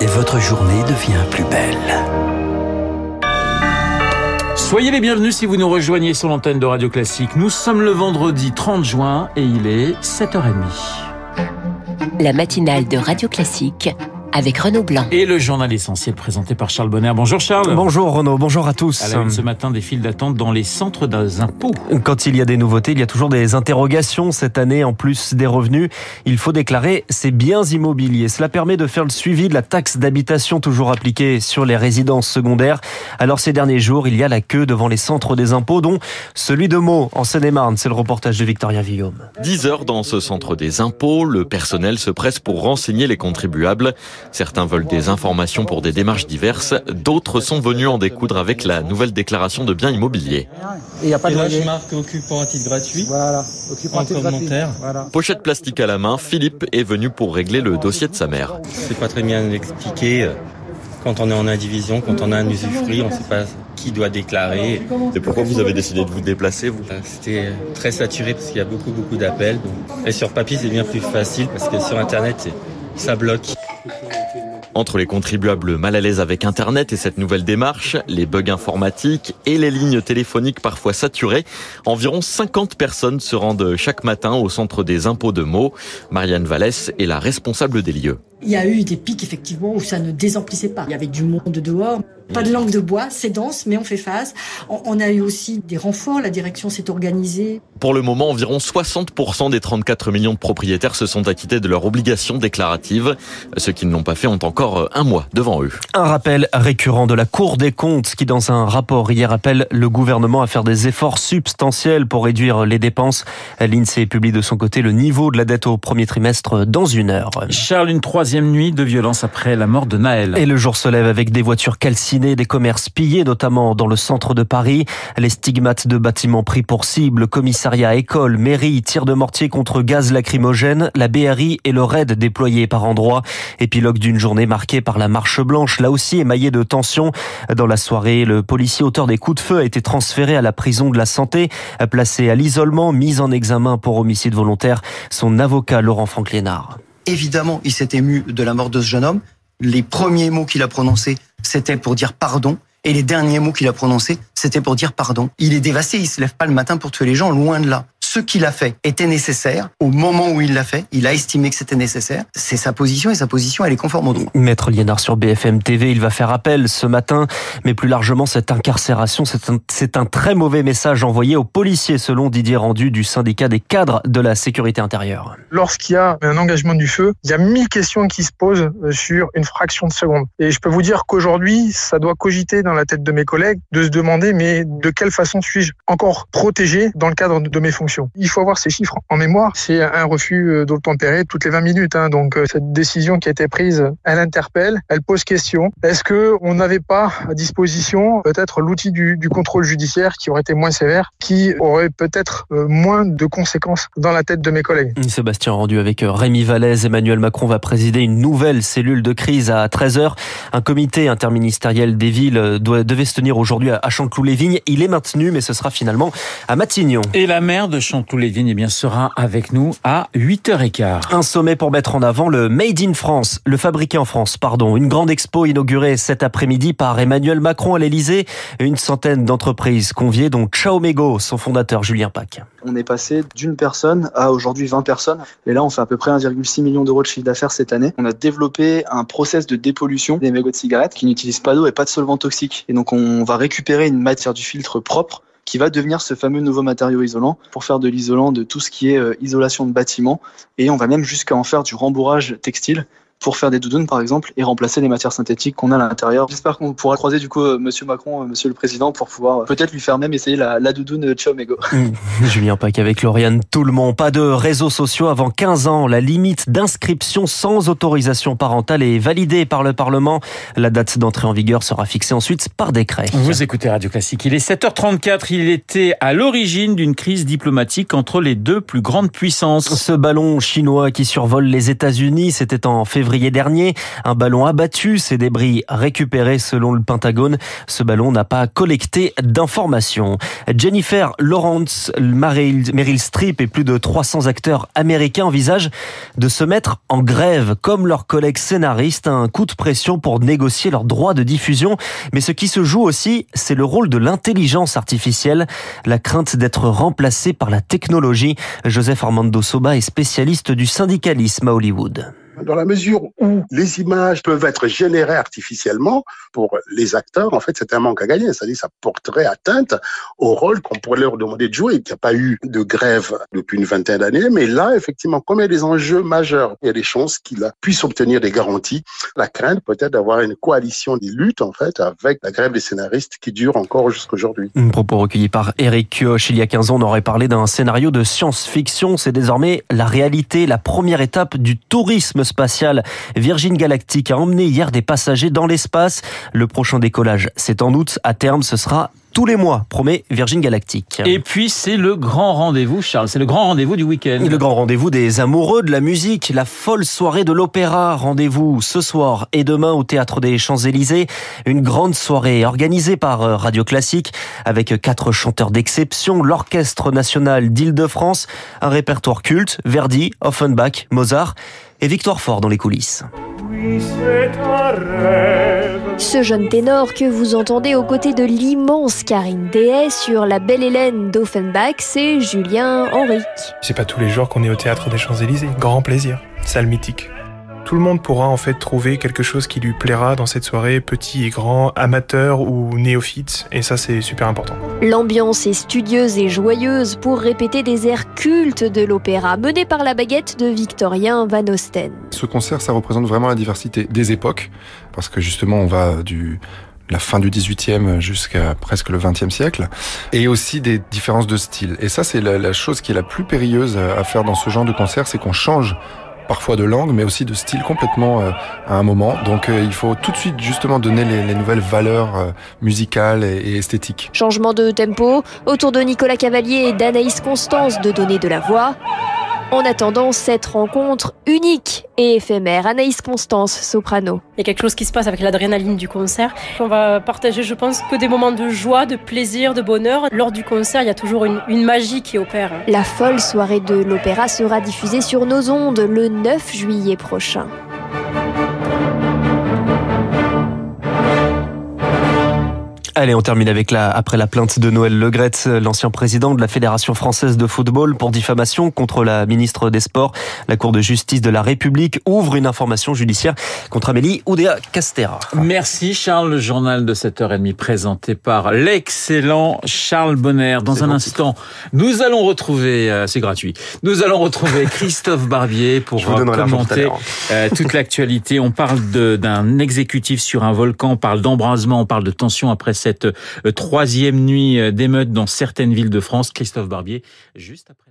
et votre journée devient plus belle. Soyez les bienvenus si vous nous rejoignez sur l'antenne de Radio Classique. Nous sommes le vendredi 30 juin et il est 7h30. La matinale de Radio Classique avec Renaud Blanc. Et le journal essentiel présenté par Charles Bonner. Bonjour Charles. Bonjour Renaud, bonjour à tous. À la une ce matin, des files d'attente dans les centres d'impôts. Quand il y a des nouveautés, il y a toujours des interrogations. Cette année, en plus des revenus, il faut déclarer ses biens immobiliers. Cela permet de faire le suivi de la taxe d'habitation toujours appliquée sur les résidences secondaires. Alors ces derniers jours, il y a la queue devant les centres des impôts, dont celui de Meaux, en Seine-et-Marne. C'est le reportage de Victoria Villaume. 10 heures dans ce centre des impôts, le personnel se presse pour renseigner les contribuables. Certains veulent des informations pour des démarches diverses, d'autres sont venus en découdre avec la nouvelle déclaration de biens immobiliers. Il n'y a pas de là, je marque occupant à titre gratuit. Voilà, occupant gratuit. Voilà. Pochette plastique à la main, Philippe est venu pour régler le dossier de sa mère. C'est pas très bien expliqué. Euh, quand on est en indivision, quand on a un usufruit, on ne sait pas qui doit déclarer. Et pourquoi vous avez décidé de vous déplacer vous euh, C'était très saturé parce qu'il y a beaucoup beaucoup d'appels. Et sur papier c'est bien plus facile parce que sur internet ça bloque. Entre les contribuables mal à l'aise avec Internet et cette nouvelle démarche, les bugs informatiques et les lignes téléphoniques parfois saturées, environ 50 personnes se rendent chaque matin au centre des impôts de Meaux. Marianne Vallès est la responsable des lieux. Il y a eu des pics effectivement où ça ne désemplissait pas. Il y avait du monde dehors. Pas de langue de bois, c'est dense, mais on fait face. On a eu aussi des renforts, la direction s'est organisée. Pour le moment, environ 60% des 34 millions de propriétaires se sont acquittés de leurs obligations déclaratives. Ceux qui ne l'ont pas fait ont encore un mois devant eux. Un rappel récurrent de la Cour des comptes qui, dans un rapport hier, appelle le gouvernement à faire des efforts substantiels pour réduire les dépenses. L'INSEE publie de son côté le niveau de la dette au premier trimestre dans une heure. Charles, une troisième nuit de violence après la mort de Naël. Et le jour se lève avec des voitures calcinées, des commerces pillés, notamment dans le centre de Paris. Les stigmates de bâtiments pris pour cible, commissariat, école, mairie, tir de mortier contre gaz lacrymogène, la BRI et le raid déployé par endroits. Épilogue d'une journée marquée par la marche blanche, là aussi émaillée de tensions. Dans la soirée, le policier auteur des coups de feu a été transféré à la prison de la santé, placé à l'isolement, mis en examen pour homicide volontaire. Son avocat Laurent Franclénard. Évidemment, il s'est ému de la mort de ce jeune homme. Les premiers mots qu'il a prononcés, c'était pour dire pardon. Et les derniers mots qu'il a prononcés, c'était pour dire pardon. Il est dévasté, il se lève pas le matin pour tuer les gens, loin de là ce qu'il a fait était nécessaire. Au moment où il l'a fait, il a estimé que c'était nécessaire. C'est sa position et sa position, elle est conforme au droit. Maître Liénard sur BFM TV, il va faire appel ce matin. Mais plus largement, cette incarcération, c'est un, un très mauvais message envoyé aux policiers, selon Didier Rendu du syndicat des cadres de la sécurité intérieure. Lorsqu'il y a un engagement du feu, il y a mille questions qui se posent euh, sur une fraction de seconde. Et je peux vous dire qu'aujourd'hui, ça doit cogiter dans la tête de mes collègues de se demander, mais de quelle façon suis-je encore protégé dans le cadre de mes fonctions? Il faut avoir ces chiffres en mémoire. C'est un refus euh, d'obtempérer toutes les 20 minutes. Hein. Donc euh, cette décision qui a été prise, elle interpelle, elle pose question. Est-ce que on n'avait pas à disposition peut-être l'outil du, du, contrôle judiciaire qui aurait été moins sévère, qui aurait peut-être euh, moins de conséquences dans la tête de mes collègues? Sébastien rendu avec Rémi Vallès, Emmanuel Macron va présider une nouvelle cellule de crise à 13h. Un comité interministériel des villes doit, devait se tenir aujourd'hui à Chanteloup-les-Vignes. Il est maintenu, mais ce sera finalement à Matignon. Et la maire de Chanteloup-les-Vignes eh bien, sera avec nous à 8h15. Un sommet pour mettre en avant le Made in France, le fabriqué en France, pardon. Une grande expo inaugurée cet après-midi par Emmanuel Macron à l'Elysée. Une centaine d'entreprises conviées, dont Mego, son fondateur Julien Pac. On est passé d'une personne à aujourd'hui 20 personnes. Et là, on fait à peu près 1,6 million d'euros de chiffre d'affaires cette année. On a développé un process de dépollution des mégots de cigarettes qui n'utilisent pas d'eau et pas de solvant toxique. Et donc, on va récupérer une matière du filtre propre qui va devenir ce fameux nouveau matériau isolant pour faire de l'isolant de tout ce qui est euh, isolation de bâtiments. Et on va même jusqu'à en faire du rembourrage textile pour faire des doudounes par exemple et remplacer les matières synthétiques qu'on a à l'intérieur. J'espère qu'on pourra croiser du coup euh, Monsieur Macron, euh, Monsieur le Président pour pouvoir euh, peut-être lui faire même essayer la, la doudoune. Mmh. Julien Pac avec Lauriane tout le monde. Pas de réseaux sociaux avant 15 ans. La limite d'inscription sans autorisation parentale est validée par le Parlement. La date d'entrée en vigueur sera fixée ensuite par décret. Vous écoutez Radio Classique. Il est 7h34. Il était à l'origine d'une crise diplomatique entre les deux plus grandes puissances. Ce ballon chinois qui survole les États-Unis, c'était en février février dernier. Un ballon abattu, ses débris récupérés selon le Pentagone. Ce ballon n'a pas collecté d'informations. Jennifer Lawrence, Meryl Streep et plus de 300 acteurs américains envisagent de se mettre en grève comme leurs collègues scénaristes. Un coup de pression pour négocier leurs droits de diffusion. Mais ce qui se joue aussi, c'est le rôle de l'intelligence artificielle. La crainte d'être remplacé par la technologie. Joseph Armando Soba est spécialiste du syndicalisme à Hollywood dans la mesure où les images peuvent être générées artificiellement, pour les acteurs, en fait, c'est un manque à gagner. C'est-à-dire ça porterait atteinte au rôle qu'on pourrait leur demander de jouer. Il n'y a pas eu de grève depuis une vingtaine d'années, mais là, effectivement, comme il y a des enjeux majeurs, il y a des chances qu'il puisse obtenir des garanties. La crainte peut-être d'avoir une coalition des luttes, en fait, avec la grève des scénaristes qui dure encore jusqu'à aujourd'hui. Un propos recueilli par Eric Kioch. Il y a 15 ans, on aurait parlé d'un scénario de science-fiction. C'est désormais la réalité, la première étape du tourisme spatial. Virgin Galactic a emmené hier des passagers dans l'espace. Le prochain décollage, c'est en août. À terme, ce sera tous les mois, promet Virgin Galactic. Et puis c'est le grand rendez-vous, Charles, c'est le grand rendez-vous du week-end. Le grand rendez-vous des amoureux de la musique, la folle soirée de l'opéra. Rendez-vous ce soir et demain au Théâtre des Champs-Élysées. Une grande soirée organisée par euh, Radio Classique avec quatre chanteurs d'exception, l'Orchestre National d'Île-de-France, un répertoire culte, Verdi, Offenbach, Mozart et Victoire Fort dans les coulisses. Ce jeune ténor que vous entendez aux côtés de l'immense Karine Dehaye sur La Belle Hélène d'Offenbach, c'est Julien Henrique. C'est pas tous les jours qu'on est au théâtre des Champs-Élysées. Grand plaisir. Salle mythique. Tout le monde pourra en fait trouver quelque chose qui lui plaira dans cette soirée, petit et grand, amateur ou néophyte, et ça c'est super important. L'ambiance est studieuse et joyeuse pour répéter des airs cultes de l'opéra, mené par la baguette de Victorien Van Osten. Ce concert, ça représente vraiment la diversité des époques, parce que justement on va du la fin du 18e jusqu'à presque le 20e siècle, et aussi des différences de style. Et ça, c'est la, la, chose qui est la plus périlleuse à faire dans ce genre de concert, c'est qu'on change parfois de langue, mais aussi de style complètement euh, à un moment. Donc euh, il faut tout de suite justement donner les, les nouvelles valeurs euh, musicales et, esthétiques. Changement de tempo, autour de Nicolas Cavalier et d'Anaïs Constance de donner de la voix. En attendant cette rencontre unique et éphémère, Anaïs Constance, soprano. Il y a quelque chose qui se passe avec l'adrénaline du concert. On va partager, je pense, que des moments de joie, de plaisir, de bonheur. Lors du concert, il y a toujours une, une magie qui opère. La folle soirée de l'opéra sera diffusée sur nos ondes le 9 juillet prochain. Allez, on termine avec la, après la plainte de Noël Legrette, l'ancien président de la Fédération française de football pour diffamation contre la ministre des Sports. La Cour de justice de la République ouvre une information judiciaire contre Amélie Oudéa Castera. Merci Charles, le journal de 7h30 présenté par l'excellent Charles Bonner. Dans un instant, nous allons retrouver, euh, c'est gratuit, nous allons retrouver Christophe Barbier pour commenter euh, toute l'actualité. On parle d'un exécutif sur un volcan, on parle d'embrasement, on parle de tension après cette troisième nuit d'émeute dans certaines villes de France. Christophe Barbier, juste après.